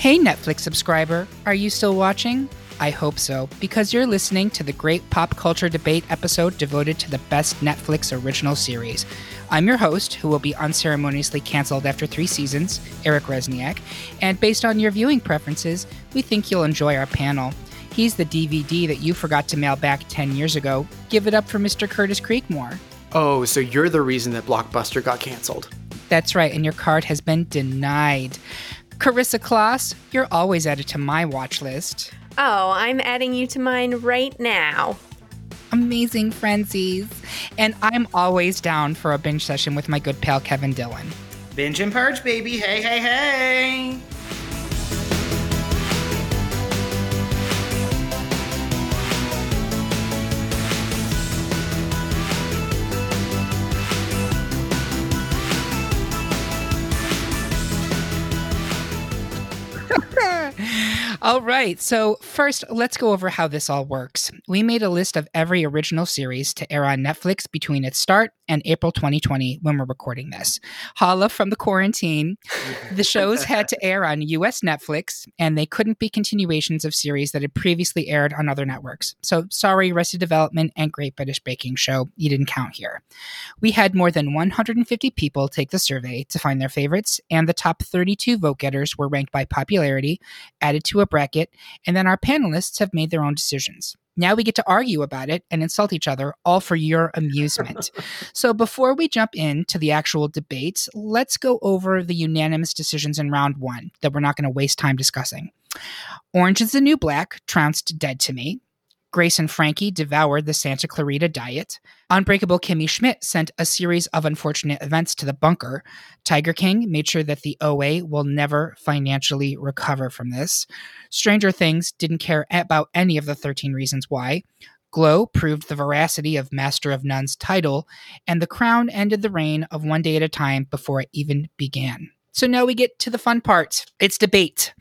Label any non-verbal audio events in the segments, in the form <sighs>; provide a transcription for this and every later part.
Hey, Netflix subscriber, are you still watching? I hope so, because you're listening to the great pop culture debate episode devoted to the best Netflix original series. I'm your host, who will be unceremoniously canceled after three seasons, Eric Resniak, and based on your viewing preferences, we think you'll enjoy our panel. He's the DVD that you forgot to mail back 10 years ago. Give it up for Mr. Curtis Creekmore. Oh, so you're the reason that Blockbuster got canceled. That's right, and your card has been denied. Carissa Kloss, you're always added to my watch list. Oh, I'm adding you to mine right now. Amazing frenzies. And I'm always down for a binge session with my good pal Kevin Dillon. Binge and purge, baby. Hey, hey, hey. All right, so first, let's go over how this all works. We made a list of every original series to air on Netflix between its start and April 2020 when we're recording this. Holla from the quarantine. The shows had to air on US Netflix, and they couldn't be continuations of series that had previously aired on other networks. So, sorry, Arrested Development and Great British Baking Show, you didn't count here. We had more than 150 people take the survey to find their favorites, and the top 32 vote getters were ranked by popularity, added to a bracket, and then our panelists have made their own decisions. Now we get to argue about it and insult each other, all for your amusement. <laughs> so before we jump into the actual debates, let's go over the unanimous decisions in round one that we're not going to waste time discussing. Orange is the New Black trounced dead to me. Grace and Frankie devoured the Santa Clarita Diet. Unbreakable Kimmy Schmidt sent a series of unfortunate events to the bunker. Tiger King made sure that the OA will never financially recover from this. Stranger Things didn't care about any of the 13 reasons why. Glow proved the veracity of Master of None's title, and The Crown ended the reign of One Day at a Time before it even began. So now we get to the fun part. It's debate.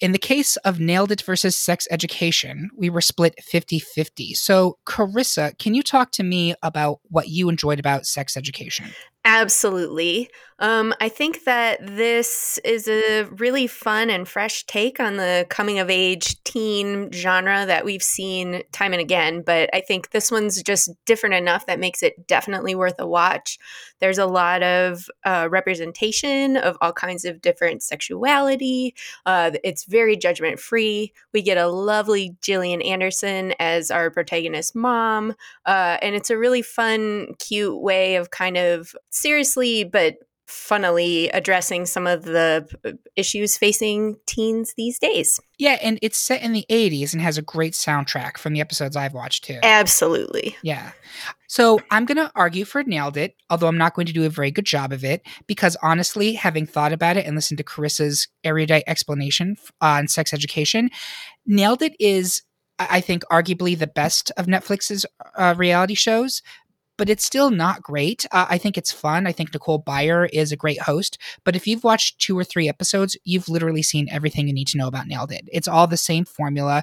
In the case of Nailed It versus Sex Education, we were split 50 50. So, Carissa, can you talk to me about what you enjoyed about sex education? Absolutely. Um, I think that this is a really fun and fresh take on the coming of age teen genre that we've seen time and again. But I think this one's just different enough that makes it definitely worth a watch. There's a lot of uh, representation of all kinds of different sexuality. Uh, it's very judgment free. We get a lovely Gillian Anderson as our protagonist mom. Uh, and it's a really fun, cute way of kind of seriously, but funnily addressing some of the uh, issues facing teens these days. Yeah, and it's set in the 80s and has a great soundtrack from the episodes I've watched too. Absolutely. Yeah. So I'm going to argue for Nailed It, although I'm not going to do a very good job of it, because honestly, having thought about it and listened to Carissa's erudite explanation on sex education, Nailed It is, I think, arguably the best of Netflix's uh, reality shows but it's still not great. Uh, I think it's fun. I think Nicole Byer is a great host. But if you've watched two or three episodes, you've literally seen everything you need to know about Nailed It. It's all the same formula.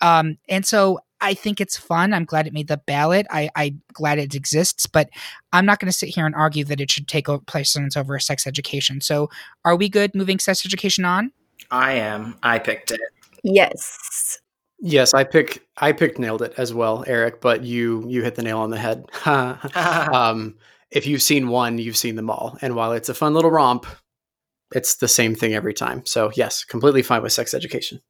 Um, and so I think it's fun. I'm glad it made the ballot. I, I'm glad it exists, but I'm not going to sit here and argue that it should take precedence over sex education. So are we good moving sex education on? I am. I picked it. Yes. Yes, I pick I picked nailed it as well, Eric. But you you hit the nail on the head. <laughs> <laughs> um, if you've seen one, you've seen them all. And while it's a fun little romp, it's the same thing every time. So yes, completely fine with sex education.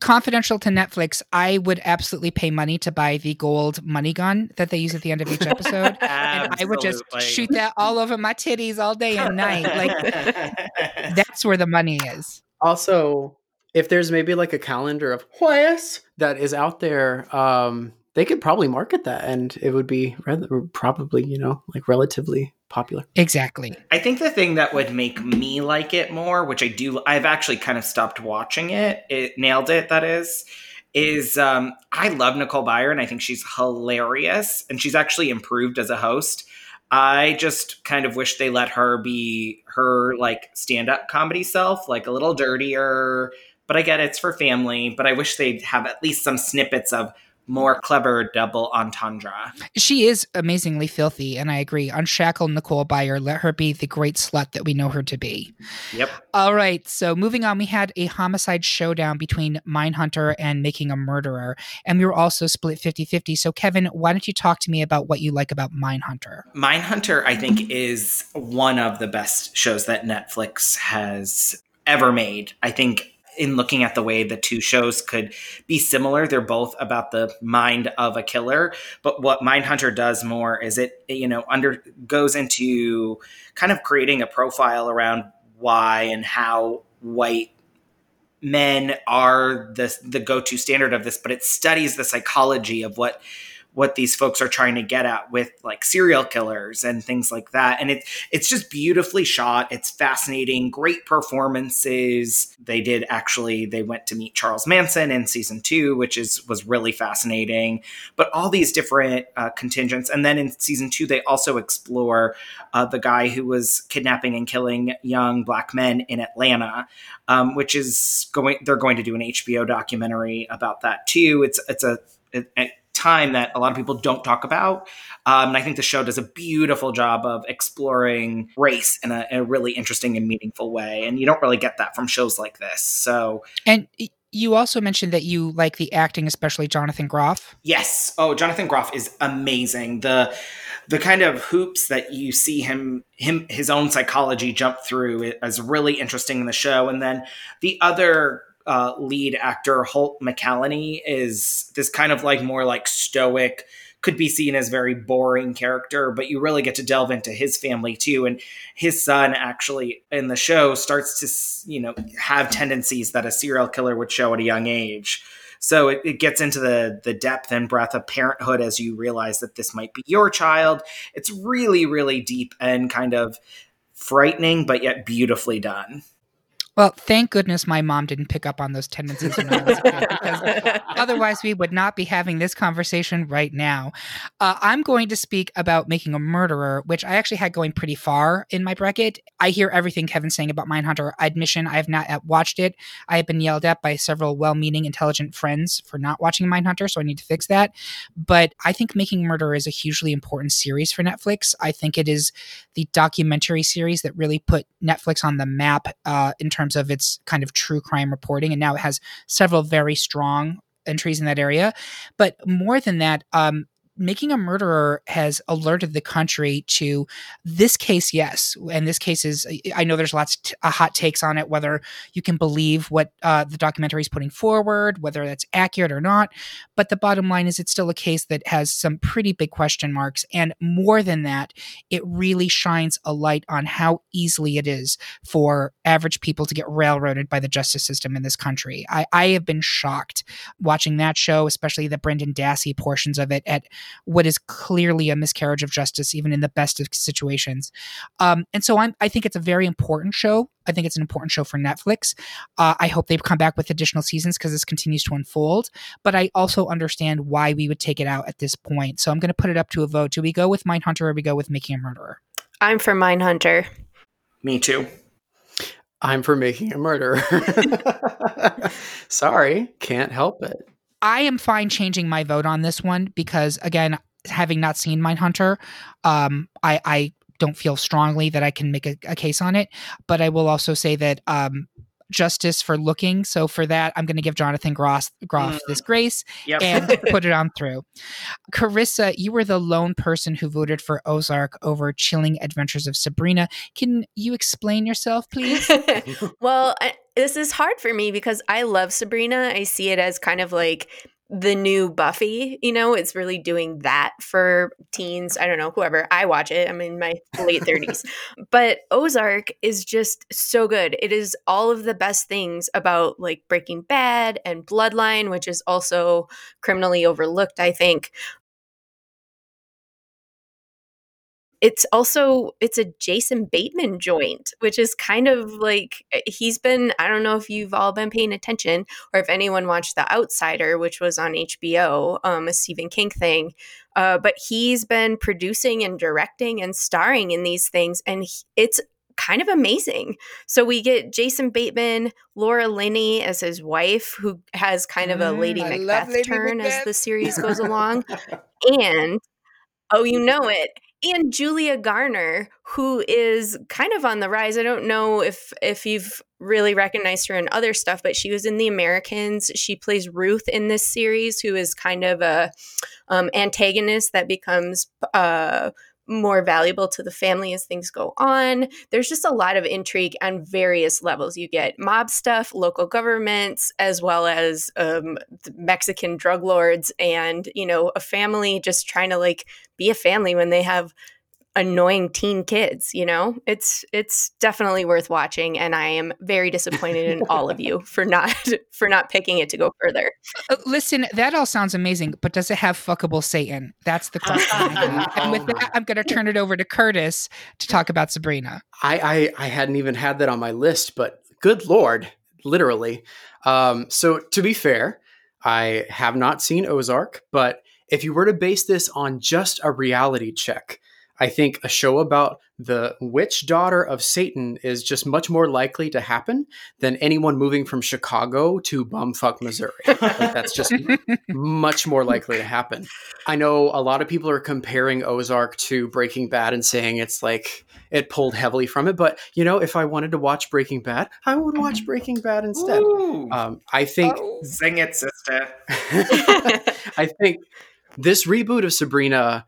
Confidential to Netflix, I would absolutely pay money to buy the gold money gun that they use at the end of each episode, and I would just shoot that all over my titties all day and night. Like <laughs> that's where the money is. Also, if there's maybe like a calendar of Juarez that is out there, um, they could probably market that, and it would be rather, probably you know like relatively popular. Exactly. I think the thing that would make me like it more, which I do, I've actually kind of stopped watching it. It nailed it. That is, is um, I love Nicole Byer and I think she's hilarious and she's actually improved as a host. I just kind of wish they let her be her like stand up comedy self, like a little dirtier. But I get it, it's for family. But I wish they'd have at least some snippets of more clever double entendre. She is amazingly filthy, and I agree. Unshackle Nicole Byer. Let her be the great slut that we know her to be. Yep. All right. So moving on, we had a homicide showdown between Mindhunter and Making a Murderer, and we were also split 50 50. So, Kevin, why don't you talk to me about what you like about Mindhunter? Mindhunter, I think, is one of the best shows that Netflix has ever made. I think in looking at the way the two shows could be similar. They're both about the mind of a killer, but what Mindhunter does more is it you know under goes into kind of creating a profile around why and how white men are the the go-to standard of this, but it studies the psychology of what what these folks are trying to get at with like serial killers and things like that. And it's it's just beautifully shot. It's fascinating, great performances. They did actually they went to meet Charles Manson in season two, which is was really fascinating. But all these different uh, contingents, and then in season two they also explore uh, the guy who was kidnapping and killing young black men in Atlanta, um, which is going. They're going to do an HBO documentary about that too. It's it's a, a time that a lot of people don't talk about. Um, and I think the show does a beautiful job of exploring race in a, in a, really interesting and meaningful way. And you don't really get that from shows like this. So, and you also mentioned that you like the acting, especially Jonathan Groff. Yes. Oh, Jonathan Groff is amazing. The the kind of hoops that you see him him his own psychology jump through is really interesting in the show. And then the other uh, lead actor Holt McCallany is this kind of like more like stoic, could be seen as very boring character, but you really get to delve into his family too. And his son actually in the show starts to you know have tendencies that a serial killer would show at a young age. So it, it, gets into the the depth and breadth of parenthood as you realize that this might be your child. It's really, really deep and kind of frightening, but yet beautifully done. Well, thank goodness my mom didn't pick up on those tendencies when I was a kid, <laughs> because otherwise we would not be having this conversation right now. Uh, I'm going to speak about making a murderer, which I actually had going pretty far in my bracket. I hear everything Kevin's saying about Mindhunter. Admission, I have not watched it. I have been yelled at by several well-meaning, intelligent friends for not watching Mindhunter, so I need to fix that. But I think Making Murder is a hugely important series for Netflix. I think it is the documentary series that really put Netflix on the map uh, in terms terms of its kind of true crime reporting. And now it has several very strong entries in that area. But more than that, um, making a murderer has alerted the country to this case yes and this case is i know there's lots of uh, hot takes on it whether you can believe what uh, the documentary is putting forward whether that's accurate or not but the bottom line is it's still a case that has some pretty big question marks and more than that it really shines a light on how easily it is for average people to get railroaded by the justice system in this country. I, I have been shocked watching that show especially the brendan dassey portions of it at what is clearly a miscarriage of justice, even in the best of situations. Um, and so I'm, I think it's a very important show. I think it's an important show for Netflix. Uh, I hope they come back with additional seasons because this continues to unfold. But I also understand why we would take it out at this point. So I'm going to put it up to a vote. Do we go with Mindhunter or we go with Making a Murderer? I'm for Mindhunter. Me too. I'm for making a murderer. <laughs> <laughs> Sorry, can't help it. I am fine changing my vote on this one because, again, having not seen Mindhunter, um, I, I don't feel strongly that I can make a, a case on it. But I will also say that um, justice for looking. So for that, I'm going to give Jonathan Groff, Groff mm. this grace yep. and <laughs> put it on through. Carissa, you were the lone person who voted for Ozark over Chilling Adventures of Sabrina. Can you explain yourself, please? <laughs> well, I, this is hard for me because I love Sabrina. I see it as kind of like the new Buffy, you know, it's really doing that for teens. I don't know, whoever. I watch it. I'm in my late 30s. <laughs> But Ozark is just so good. It is all of the best things about like Breaking Bad and Bloodline, which is also criminally overlooked, I think. It's also it's a Jason Bateman joint, which is kind of like eh, he's been. I don't know if you've all been paying attention or if anyone watched The Outsider, which was on HBO, um, a Stephen King thing. Uh, but he's been producing and directing and starring in these things, and he, it's kind of amazing. So we get Jason Bateman, Laura Linney as his wife, who has kind of a Lady Mm, Macbeth Lady turn as the series goes along. <laughs> and oh, you know it. And Julia Garner, who is kind of on the rise. I don't know if if you've really recognized her in other stuff, but she was in The Americans. She plays Ruth in this series, who is kind of a um, antagonist that becomes uh, more valuable to the family as things go on. There's just a lot of intrigue on various levels. You get mob stuff, local governments, as well as um, Mexican drug lords, and you know, a family just trying to like be a family when they have annoying teen kids you know it's it's definitely worth watching and i am very disappointed in all of you for not <laughs> for not picking it to go further Uh, listen, that all sounds amazing, but does it have fuckable Satan? That's the question. <laughs> And with that, I'm going to turn it over to Curtis to talk about Sabrina. I, I I hadn't even had that on my list, but good lord, literally. Um, so to be fair, I have not seen Ozark, but if you were to base this on just a reality check, I think a show about the witch daughter of Satan is just much more likely to happen than anyone moving from Chicago to bumfuck Missouri. Like, <laughs> that's just much more likely to happen. I know a lot of people are comparing Ozark to Breaking Bad and saying it's like it pulled heavily from it, but you know, if I wanted to watch Breaking Bad, I would watch Breaking Bad instead. Um, I think Sing it, sister. <laughs> I think this reboot of Sabrina,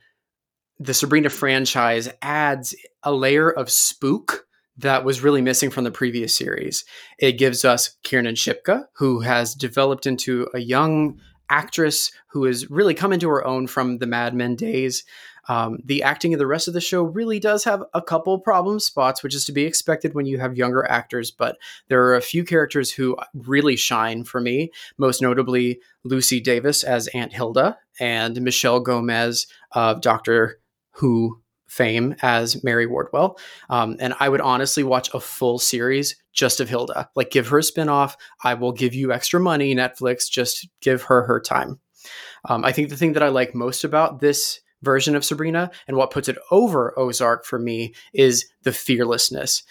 the Sabrina franchise, adds a layer of spook that was really missing from the previous series. It gives us Kiernan Shipka, who has developed into a young actress who has really come into her own from the Mad Men days. Um, the acting of the rest of the show really does have a couple problem spots, which is to be expected when you have younger actors. But there are a few characters who really shine for me, most notably Lucy Davis as Aunt Hilda and Michelle Gomez of Doctor Who fame as Mary Wardwell. Um, and I would honestly watch a full series just of Hilda. Like, give her a spinoff. I will give you extra money, Netflix. Just give her her time. Um, I think the thing that I like most about this version of Sabrina and what puts it over Ozark for me is the fearlessness.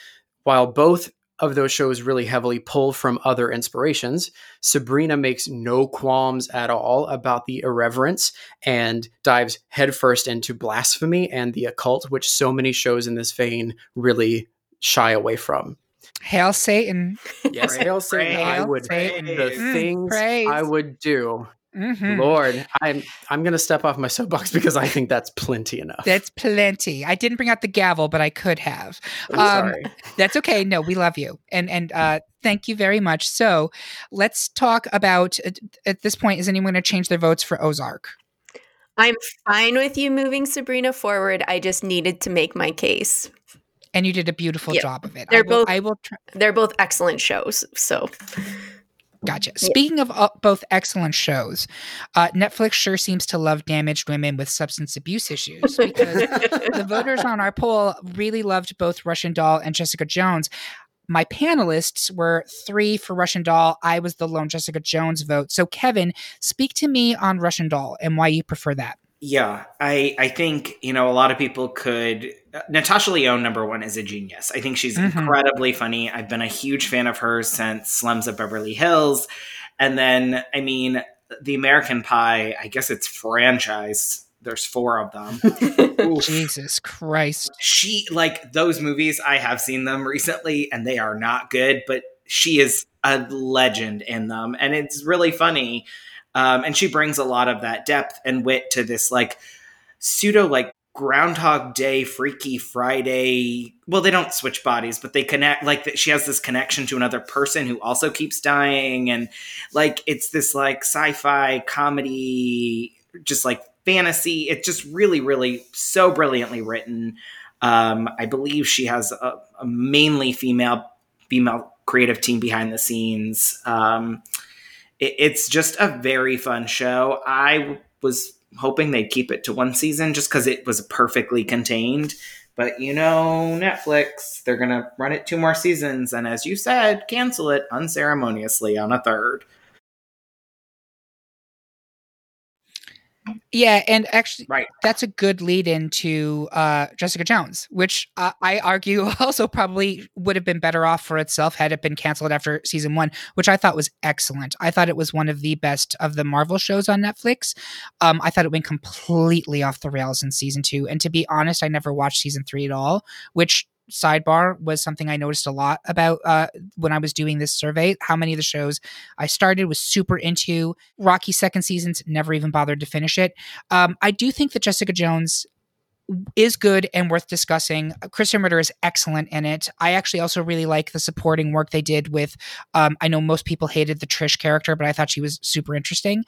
While both of those shows really heavily pull from other inspirations, Sabrina makes no qualms at all about the irreverence and dives headfirst into blasphemy and the occult, which so many shows in this vein really shy away from. Hail Satan. Yes, hail Satan. I would Satan. the Mm, things praise. I would do. Mhm. Lord, I'm I'm gonna step off my soapbox because I think that's plenty enough. That's plenty. I didn't bring out the gavel, but I could have. I'm Um, sorry. That's okay. No, we love you, and and uh, thank you very much. So, let's talk about. At, at this point, is anyone going to change their votes for Ozark? i'm fine with you moving sabrina forward i just needed to make my case And you did a beautiful Yep. job of it. They're I will, both- I will. Try, they're both excellent shows so gotcha. Speaking of uh, both excellent shows, uh, Netflix sure seems to love damaged women with substance abuse issues <laughs> because the voters on our poll really loved both Russian Doll and Jessica Jones. My panelists were three for Russian Doll. I was the lone Jessica Jones vote. So, Kevin, speak to me on Russian Doll and why you prefer that. Yeah, I I think you know a lot of people could. Natasha Lyonne, number one, is a genius. I think she's Mhm. incredibly funny. I've been a huge fan of hers since Slums of Beverly Hills, and then I mean, the American Pie. I guess it's franchised. There's four of them. <laughs> Jesus Christ. she like those movies. I have seen them recently, and they are not good. But she is a legend in them, and it's really funny. Um, and she brings a lot of that depth and wit to this like pseudo like groundhog day freaky friday. Well they don't switch bodies but they connect like she has this connection to another person who also keeps dying and like it's this like sci-fi comedy just like fantasy. It's just really really so brilliantly written. Um i believe she has a, a mainly female female creative team behind the scenes. Um it, it's just a very fun show. I was hoping they'd keep it to one season just because it was perfectly contained. But you know, Netflix, they're going to run it two more seasons. And as you said, cancel it unceremoniously on a third. Yeah, and actually, Right. that's a good lead into uh, Jessica Jones, which uh, I argue <laughs> also probably would have been better off for itself had it been canceled after season one, which I thought was excellent. I thought it was one of the best of the Marvel shows on Netflix. Um, I thought it went completely off the rails in season two, and to be honest, I never watched season three at all, which sidebar was something I noticed a lot about uh, when I was doing this survey. How many of the shows I started was super into. Rocky second seasons never even bothered to finish it. Um, I do think that Jessica Jones is good and worth discussing. Krysten Ritter is excellent in it. I actually also really like the supporting work they did with. Um, I know most people hated the Trish character, but I thought she was super interesting.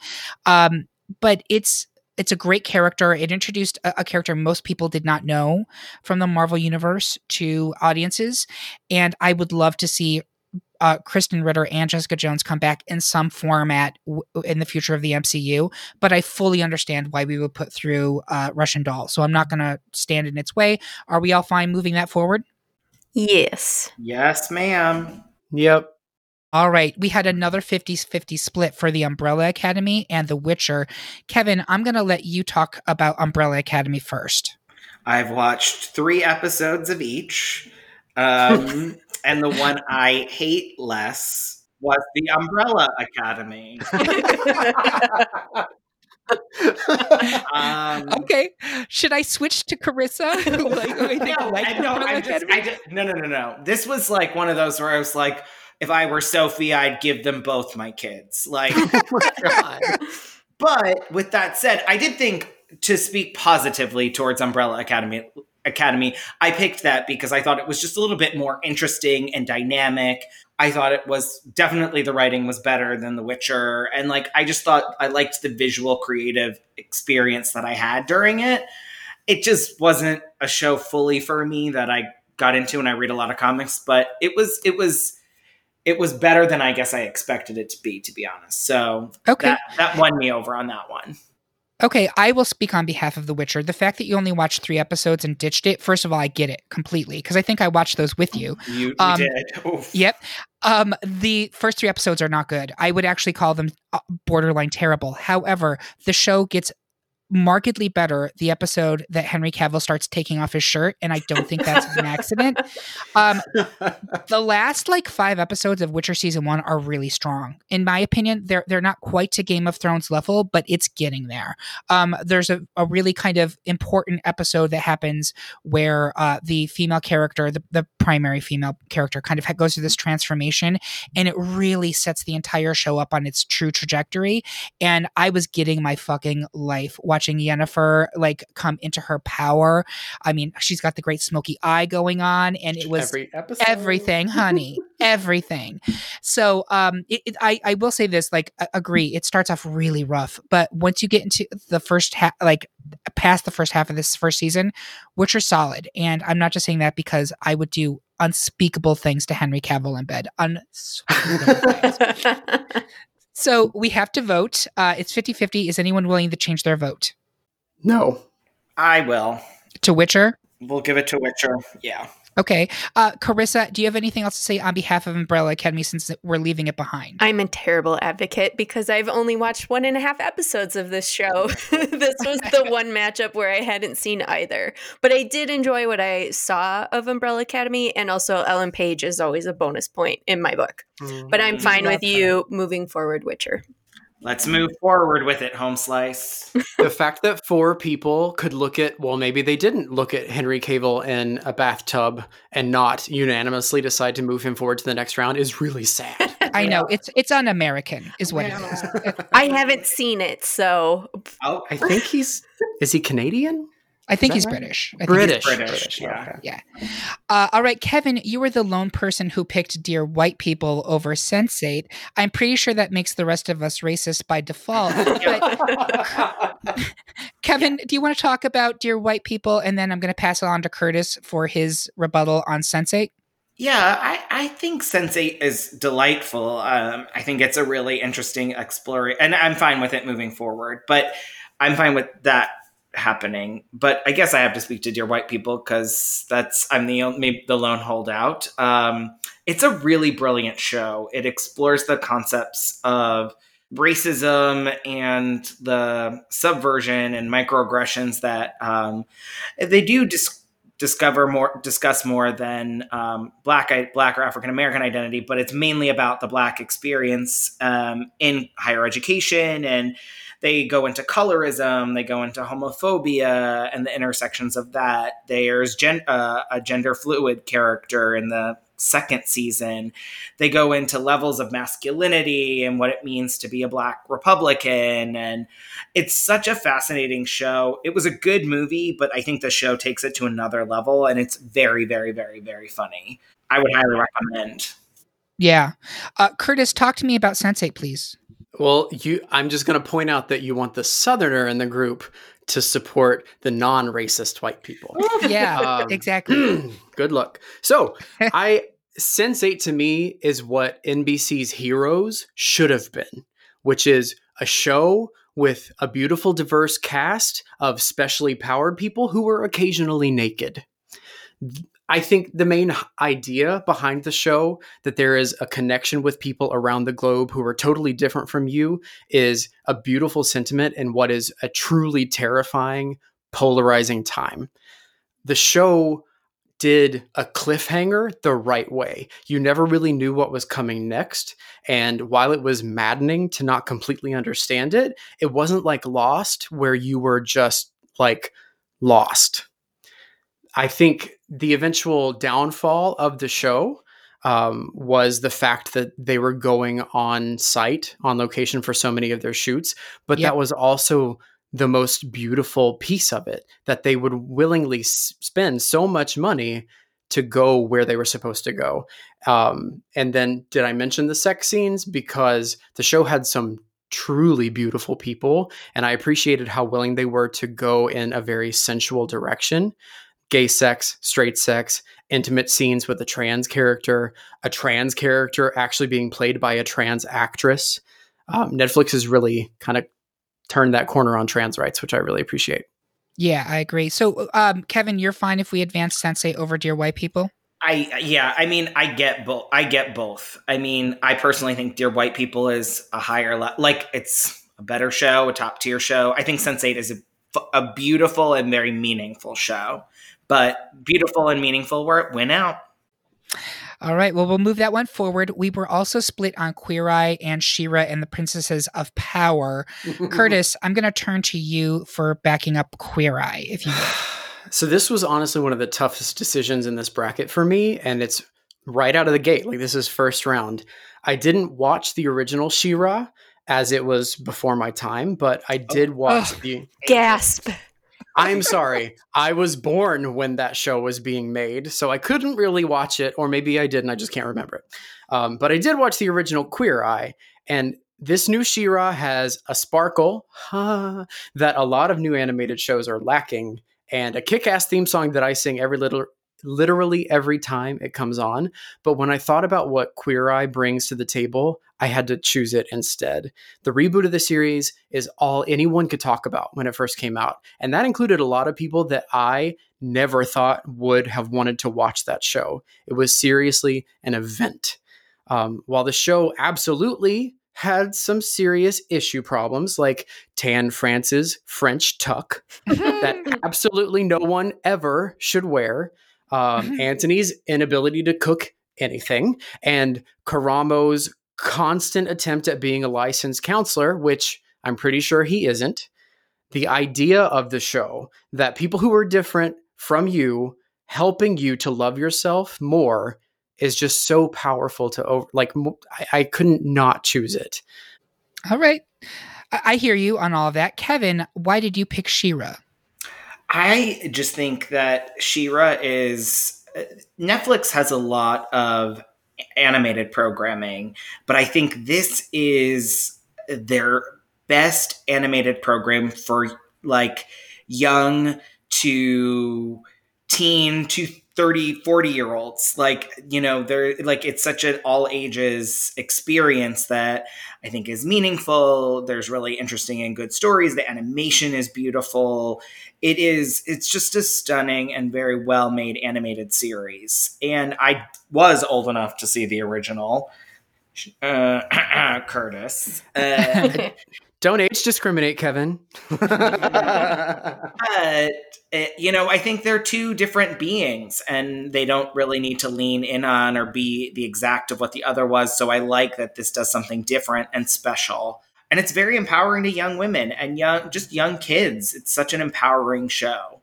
Um, but it's it's a great character. It introduced a, a, character most people did not know from the Marvel universe to audiences, and I would love to see uh, Krysten Ritter and Jessica Jones come back in some format w- in the future of the MCU. But I fully understand why we would put through uh, Russian Doll, so I'm not going to stand in its way. Are we all fine moving that forward? Yes. Yes, ma'am. Yep. All right, we had another 50 50 split for the Umbrella Academy and The Witcher. Kevin, I'm going to let you talk about Umbrella Academy first. I've watched three episodes of each. Um, <laughs> and the one I hate less was The Umbrella Academy. <laughs> um, okay, should I switch to Carissa? <laughs> like, I think no, like I, no, I just, I just, no, no, no, no. This was like one of those where I was like, if I were Sophie, I'd give them both my kids. Like, <laughs> oh but with that said, I did think to speak positively towards Umbrella Academy. Academy, I picked that because I thought it was just a little bit more interesting and dynamic. I thought it was definitely the writing was better than The Witcher, and like I just thought I liked the visual creative experience that I had during it. It just wasn't a show fully for me that I got into, and I read a lot of comics, but it was it was it was better than I guess I expected it to be, to be honest. So okay. that, that won me over on that one. Okay, I will speak on behalf of The Witcher. The fact that you only watched three episodes and ditched it, first of all, I get it completely because I think I watched those with <laughs> you. You, um, did. Oof. Yep. Um, the first three episodes are not good. I would actually call them uh, borderline terrible. However, the show gets markedly better the episode that Henry Cavill starts taking off his shirt, and I don't think that's an accident. Um, <laughs> the last like five episodes of Witcher season one are really strong, in my opinion. They're they're not quite to Game of Thrones level, but it's getting there. Um, there's a, a really kind of important episode that happens where uh, the female character, the, the primary female character, kind of goes through this transformation, and it really sets the entire show up on its true trajectory. And I was getting my fucking life watching watching Yennefer like come into her power. I mean, she's got the great smoky eye going on, and it was Every everything, honey, <laughs> everything. So, um, it, it, I I will say this, like, I agree, it starts off really rough, but once you get into the first half, like past the first half of this first season, which are solid, and I'm not just saying that because I would do unspeakable things to Henry Cavill in bed. <laughs> Unspeakable things. <laughs> So we have to vote. Uh, it's 50 50. Is anyone willing to change their vote? No. I will. To Witcher? We'll give it to Witcher. Yeah. Okay. Uh, Carissa, do you have anything else to say on behalf of Umbrella Academy since we're leaving it behind? I'm a terrible advocate because I've only watched one and a half episodes of this show. <laughs> this was the <laughs> one matchup where I hadn't seen either. But I did enjoy what I saw of Umbrella Academy, and also Ellen Page is always a bonus point in my book. Mm-hmm. But I'm fine with you moving forward, Witcher. Let's move forward with it, home slice. <laughs> the fact that four people could look at, well, maybe they didn't look at Henry Cavill in a bathtub and not unanimously decide to move him forward to the next round is really sad. <laughs> I know it's it's un-American, is what it is. I haven't seen it, so oh. I think he's is he Canadian? I think he's right? British. I British. He's British. British. Yeah. Okay. Yeah. Uh, all right, Kevin, you were the lone person who picked Dear White People over Sense8. I'm pretty sure that makes the rest of us racist by default. <laughs> But, <laughs> Kevin, do you want to talk about Dear White People? And then I'm going to pass it on to Curtis for his rebuttal on Sense8. Yeah, I, I think Sense8 is delightful. Um, I think it's a really interesting exploration, and I'm fine with it moving forward. But I'm fine with that happening. But I guess I have to speak to dear white people because that's I'm the only the lone holdout. Um, it's a really brilliant show. It explores the concepts of racism and the subversion and microaggressions that um, they do dis- discover more discuss more than um, black black or African American identity, but it's mainly about the black experience um, in higher education and they go into colorism, they go into homophobia and the intersections of that. There's gen- uh, a gender fluid character in the second season. They go into levels of masculinity and what it means to be a black Republican. And it's such a fascinating show. It was a good movie, but I think the show takes it to another level and it's very, very, very, very funny. I would highly recommend. Yeah. Uh, Curtis, talk to me about Sense8, please. Well, you I'm just going to point out that you want the southerner in the group to support the non-racist white people. <laughs> Yeah, um, exactly. <clears throat> good luck. So, I Sense8 to me is what NBC's Heroes should have been, which is a show with a beautiful diverse cast of specially powered people who were occasionally naked. I think the main idea behind the show that there is a connection with people around the globe who are totally different from you is a beautiful sentiment in what is a truly terrifying, polarizing time. The show did a cliffhanger the right way. You never really knew what was coming next. And while it was maddening to not completely understand it, it wasn't like Lost, where you were just like lost. I think the eventual downfall of the show um, was the fact that they were going on site, on location for so many of their shoots. But yep. that was also the most beautiful piece of it that they would willingly s- spend so much money to go where they were supposed to go. Um, and then, did I mention the sex scenes? Because the show had some truly beautiful people, and I appreciated how willing they were to go in a very sensual direction gay sex, straight sex, intimate scenes with a trans character, a trans character actually being played by a trans actress. Um, Netflix has really kind of turned that corner on trans rights, which I really appreciate. Yeah, I agree. So, um, Kevin, you're fine if we advance Sense8 over Dear White People. I yeah, I mean, I get both. I get both. I mean, I personally think Dear White People is a higher le- like it's a better show, a top tier show. I think Sense8 is a, a beautiful and very meaningful show but beautiful and meaningful work went out. All right. Well, we'll move that one forward. We were also split on Queer Eye and She-Ra and the Princesses of Power. <laughs> Curtis, I'm going to turn to you for backing up Queer Eye, if you would. <sighs> So this was honestly one of the toughest decisions in this bracket for me, and it's right out of the gate. Like this is first round. I didn't watch the original She-Ra as it was before my time, but I did oh. watch oh, the gasp. I'm sorry. I was born when that show was being made, so I couldn't really watch it, or maybe I did and I just can't remember it. Um, but I did watch the original Queer Eye, and this new She-Ra has a sparkle that a lot of new animated shows are lacking, and a kick-ass theme song that I sing every little literally every time it comes on. But when I thought about what Queer Eye brings to the table, I had to choose it instead. The reboot of the series is all anyone could talk about when it first came out. And that included a lot of people that I never thought would have wanted to watch that show. It was seriously an event. Um, while the show absolutely had some serious issue problems like Tan France's French tuck that absolutely no one ever should wear um, Antoni's inability to cook anything, and Karamo's constant attempt at being a licensed counselor, which I'm pretty sure he isn't. The idea of the show that people who are different from you helping you to love yourself more is just so powerful to over like I, I couldn't not choose it. All right. I, I hear you on all of that. Kevin, why did you pick She-Ra? I just think that She-Ra is uh, Netflix has a lot of animated programming, but I think this is their best animated program for like young to teen to 30 40 year olds like you know they're like it's such an all ages experience that i think is meaningful. There's really interesting and good stories. The animation is beautiful. It is it's just a stunning and very well made animated series. And i was old enough to see the original uh, <clears throat> curtis. Uh, <laughs> Don't age discriminate, Kevin. <laughs> but it, you know, I think they're two different beings, and they don't really need to lean in on or be the exact of what the other was. So I like that this does something different and special, and it's very empowering to young women and young, just young kids. It's such an empowering show.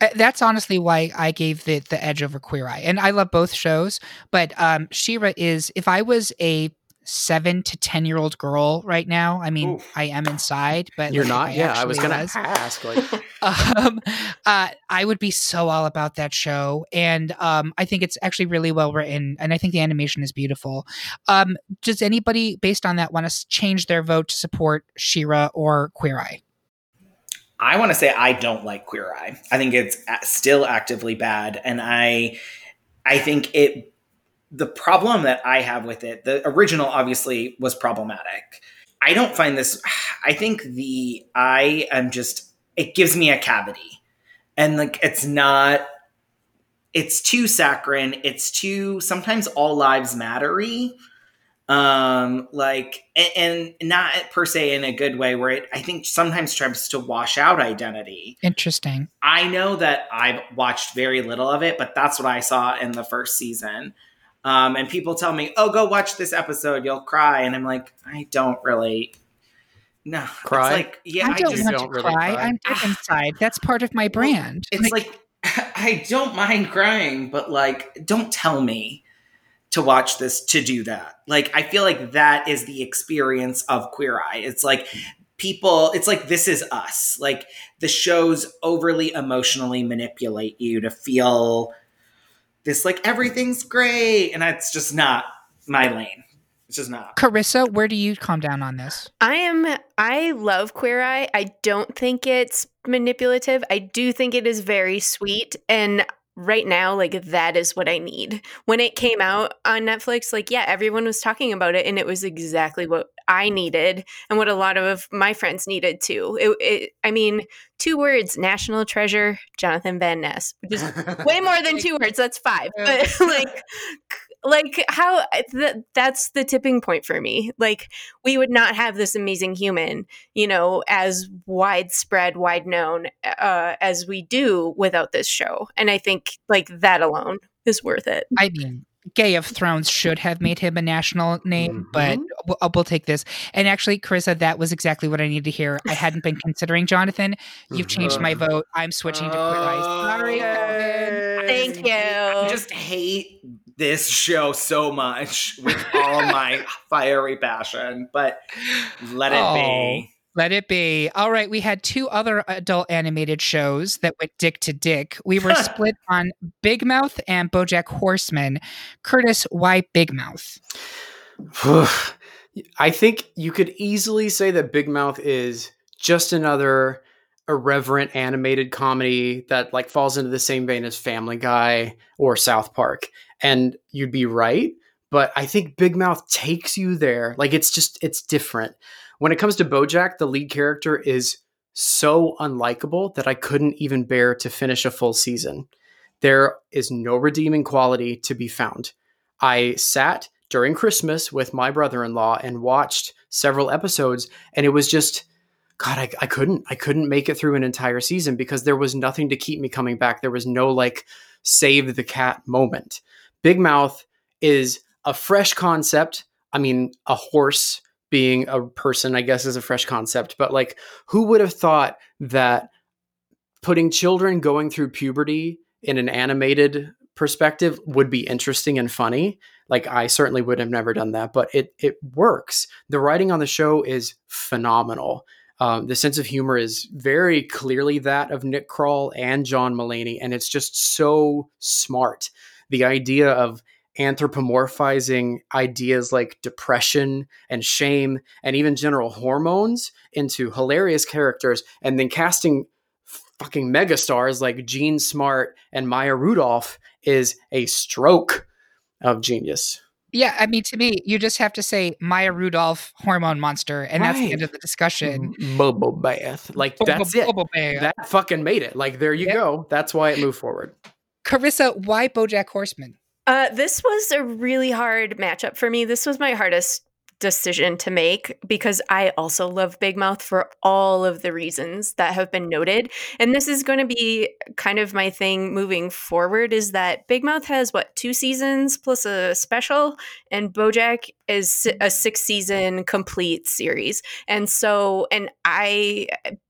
Uh, That's honestly why I gave the the edge over Queer Eye, and I love both shows. But um, She-Ra is if I was a seven to ten year old girl right now, I mean, Oof. I am inside, but You're like, if not? Yeah, I was gonna was, ask. Like, <laughs> <laughs> um, uh, I would be so all about that show, and um, I think it's actually really well written, and I think the animation is beautiful. Um, does anybody, based on that, want to change their vote to support She-Ra or Queer Eye? I want to say I don't like Queer Eye. I think it's still actively bad, and I, I think it. The problem that I have with it, the original obviously was problematic. I don't find this. I think the I am just. It gives me a cavity, and like it's not. It's too saccharine. It's too sometimes all lives mattery um like and, and not per se in a good way where it i think sometimes tries to wash out identity Interesting. i know that i've watched very little of it but that's what i saw in the first season um and people tell me oh go watch this episode you'll cry and i'm like i don't really no it's Cry? like yeah I i, don't just want don't to really cry. cry. I'm dead inside. That's part of my brand. it's like <laughs> i don't mind crying but like don't tell me to watch this to do that. Like I feel like that is the experience of Queer Eye. It's like people it's like this is us. Like the shows overly emotionally manipulate you to feel this like everything's great and it's just not my lane. It's just not. Carissa, where do you calm down on this? I am I love Queer Eye. I don't think it's manipulative. I do think it is very sweet and right now like that is what I need. When it came out on Netflix, like yeah, everyone was talking about it and it was exactly what I needed and what a lot of my friends needed too. It, it I mean, two words, national treasure, Jonathan Van Ness, which is way more than <laughs> two words. That's five. But <laughs> like <laughs> like how th- that's the tipping point for me like we would not have this amazing human you know as widespread wide known uh, as we do without this show and i think like that alone is worth it I mean, Gay of Thrones should have made him a national name, but Mhm. we'll, we'll take this. And actually, Carissa, that was exactly what I needed to hear. I hadn't been considering Jonathan. You've changed my vote. I'm switching to Queer Eye. Sorry, Kevin. thank I you just hate this show so much with all my <laughs> fiery passion, but let it Oh. be. Let it be. All right, we had two other adult animated shows that went dick to dick. We were <laughs> split on Big Mouth and BoJack Horseman. Curtis, why Big Mouth? <sighs> I think you could easily say that Big Mouth is just another irreverent animated comedy that like falls into the same vein as Family Guy or South Park. And you'd be right, but I think Big Mouth takes you there. Like it's just it's different. When it comes to BoJack, the lead character is so unlikable that I couldn't even bear to finish a full season. There is no redeeming quality to be found. I sat during Christmas with my brother in law and watched several episodes, and it was just, God, I, I couldn't, I couldn't make it through an entire season because there was nothing to keep me coming back. There was no like save the cat moment. Big Mouth is a fresh concept. I mean, a horse being a person, I guess, is a fresh concept, but like, who would have thought that putting children going through puberty in an animated perspective would be interesting and funny? Like I certainly would have never done that, but it it works. The writing on the show is phenomenal. Um, the sense of humor is very clearly that of Nick Kroll and John Mulaney, and it's just so smart. The idea of anthropomorphizing ideas like depression and shame and even general hormones into hilarious characters, and then casting fucking megastars like Jean Smart and Maya Rudolph is a stroke of genius. Yeah, I mean, to me, you just have to say Maya Rudolph, hormone monster, and that's the end of the discussion. Bubble bath. Like that's it. That fucking made it. Like there you Yep. go. That's why it moved forward. Carissa, why BoJack Horseman? Uh, this was a really hard matchup for me. This was my hardest decision to make because I also love Big Mouth for all of the reasons that have been noted. And this is going to be kind of my thing moving forward is that Big Mouth has what two seasons plus a special and BoJack is a six season complete series. And so and I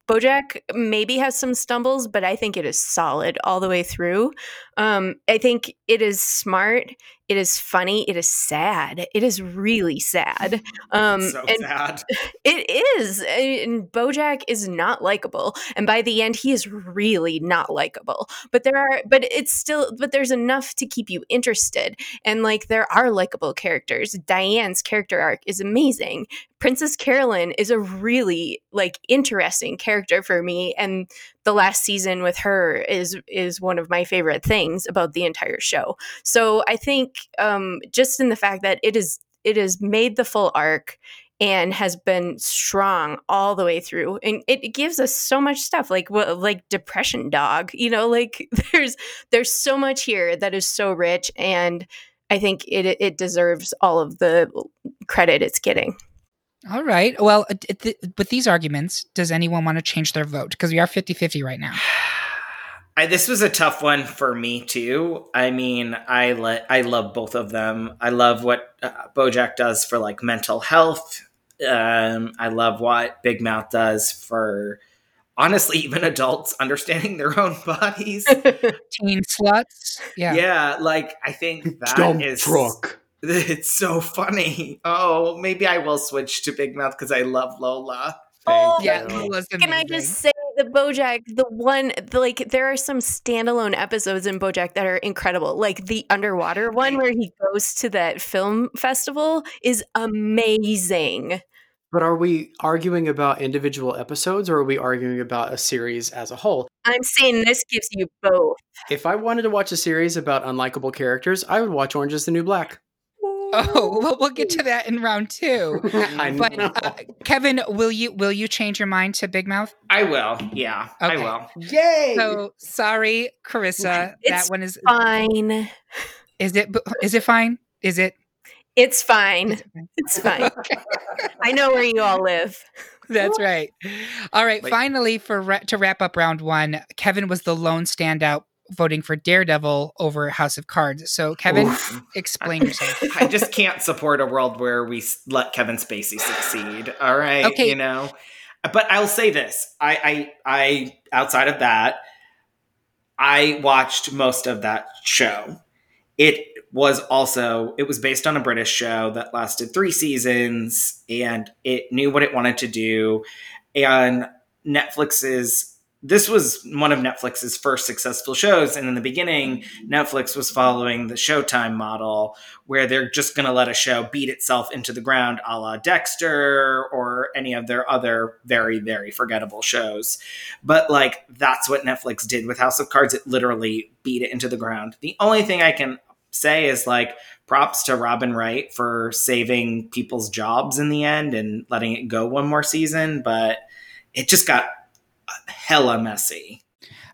BoJack maybe has some stumbles, but I think it is solid all the way through. Um, I think it is smart. It is funny. It is sad. It is really sad. <laughs> Um, so and sad. <laughs> it is. And Bojack is not likable. And by the end, he is really not likable. But there are, but it's still, but there's enough to keep you interested. And like, there are likable characters. Diane's character arc is amazing. Princess Carolyn is a really like interesting character for me. And the last season with her is is one of my favorite things about the entire show. So I think um, just in the fact that it is it has made the full arc and has been strong all the way through and it gives us so much stuff like what like depression dog you know like <laughs> there's there's so much here that is so rich and i think it it deserves all of the credit it's getting All right. Well, uh, th- th- with these arguments, does anyone want to change their vote? Because we are 50 50 right now. <sighs> I, this was a tough one for me too. I mean, I let I love both of them. I love what uh, BoJack does for like mental health. Um, I love what Big Mouth does for honestly even adults understanding their own <laughs> bodies. <laughs> Teen sluts. Yeah. yeah. like I think that is <laughs> It's so funny. Oh, maybe I will switch to Big Mouth because I love Lola. Oh, Yeah, Lola's Can I just say the BoJack, the one, the, like there are some standalone episodes in BoJack that are incredible. Like the underwater one where he goes to that film festival is amazing. But are we arguing about individual episodes or are we arguing about a series as a whole? I'm saying this gives you both. If I wanted to watch a series about unlikable characters, I would watch Orange is the New Black. Oh, <laughs> well, we'll get to that in round two. <laughs> I But know. uh, Kevin, will you will you change your mind to Big Mouth? I will. Yeah, I will. Yay! So sorry, Carissa. It's that one is Fine. is it is it fine? Is it? It's fine. It's fine. <laughs> I know where you all live. That's <laughs> right. All right. Wait. Finally, for ra- to wrap up round one, Kevin was the lone standout voting for Daredevil over House of Cards. So, Kevin, Oof. explain yourself. I just can't support a world where we let Kevin Spacey succeed. All right, Okay. you know. But I'll say this: I, I, I, outside of that, I watched most of that show. It was also it was based on a British show that lasted three seasons, and it knew what it wanted to do. And Netflix's this was one of Netflix's first successful shows, and in the beginning, Netflix was following the Showtime model, where they're just going to let a show beat itself into the ground, a la Dexter or any of their other very, very forgettable shows. But like that's what Netflix did with House of Cards. It literally beat it into the ground. The only thing I can say is like props to Robin Wright for saving people's jobs in the end and letting it go one more season, but it just got hella messy.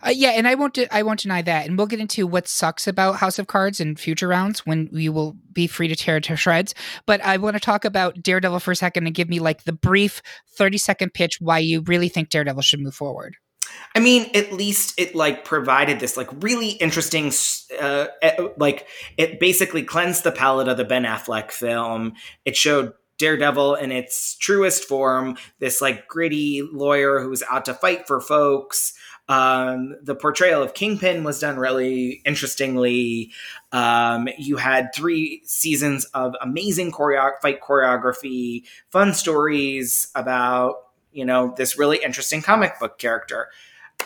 Uh, yeah, and I won't. De- I won't deny that, and we'll get into what sucks about House of Cards in future rounds when we will be free to tear it to shreds. But I want to talk about Daredevil for a second and give me like the brief thirty second pitch why you really think Daredevil should move forward. I mean, at least it like provided this like really interesting, uh, like it basically cleansed the palette of the Ben Affleck film. It showed Daredevil in its truest form, this like gritty lawyer who's out to fight for folks. Um, the portrayal of Kingpin was done really interestingly. Um, you had three seasons of amazing choreo- fight choreography, fun stories about you know this really interesting comic book character.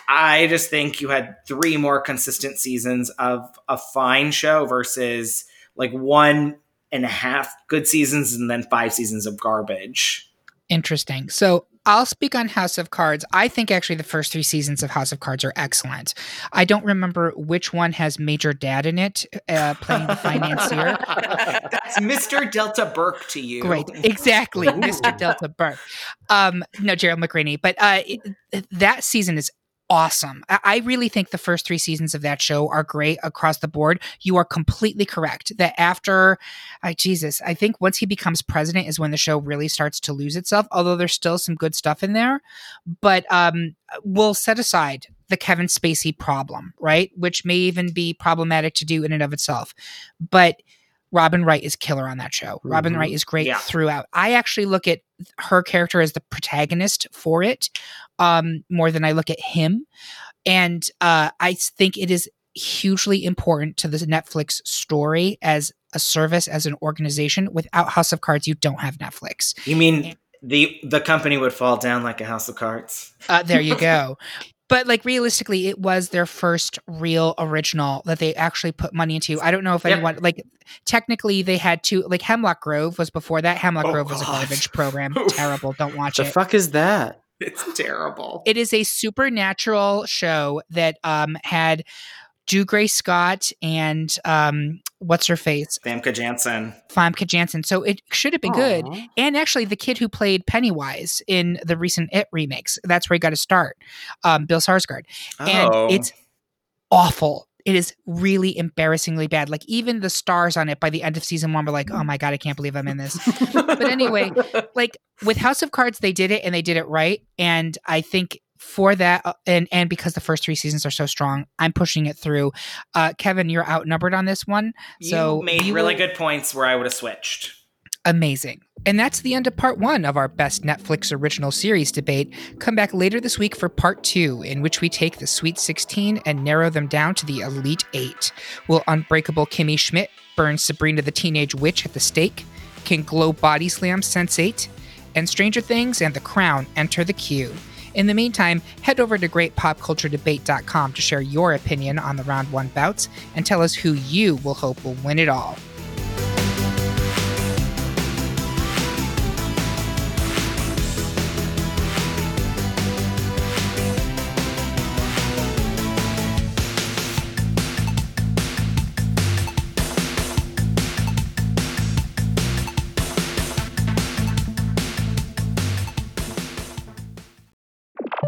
I just think you had three more consistent seasons of a fine show versus like one and a half good seasons and then five seasons of garbage. Interesting. So I'll speak on House of Cards. I think actually the first three seasons of House of Cards are excellent. I don't remember which one has Major Dad in it, uh, playing the financier. <laughs> That's Mr. Delta Burke to you. Great, exactly, Mr. Delta Burke. Um, no, Gerald McRaney. But uh, it, that season is awesome. I, really think the first three seasons of that show are great across the board. You are completely correct that after, uh, Jesus, I think once he becomes president is when the show really starts to lose itself. Although there's still some good stuff in there, but um, we'll set aside the Kevin Spacey problem, right? Which may even be problematic to do in and of itself, but. Robin Wright is killer on that show. Robin Mhm. Wright is great Yeah. throughout. I actually look at her character as the protagonist for it um, more than I look at him. And uh, I think it is hugely important to the Netflix story as a service, as an organization. Without House of Cards, you don't have Netflix. You mean the the company would fall down like a house of cards? Uh, there you <laughs> go. But like realistically, it was their first real original that they actually put money into. I don't know if Yep. anyone like technically they had two like Hemlock Grove was before that. Hemlock Oh, Grove was a garbage program. <laughs> Terrible. Don't watch The it. The fuck is that? It's terrible. It is a supernatural show that um had Dougray Scott and um what's her face? Famke Janssen. Famke Janssen. So it should have been good. And actually the kid who played Pennywise in the recent It remakes. That's where he got to start. Um Bill Skarsgard. Oh. And it's awful. It is really embarrassingly bad. Like even the stars on it by the end of season one were like, "Oh my god, I can't believe I'm in this." but anyway, <laughs> like with House of Cards, they did it and they did it right. And I think for that, uh, and and because the first three seasons are so strong, I'm pushing it through. Uh, Kevin, you're outnumbered on this one, so you made you really will- good points where I would have switched. amazing. And that's the end of part one of our best Netflix original series debate. Come back later this week for part two, in which we take the Sweet 16 and narrow them down to the Elite Eight. Will Unbreakable Kimmy Schmidt burn Sabrina the Teenage Witch at the stake? Can Glow Body Slam Sense8? And Stranger Things and The Crown enter the queue. In the meantime, head over to greatpopculturedebate.com to share your opinion on the round one bouts and tell us who you will hope will win it all.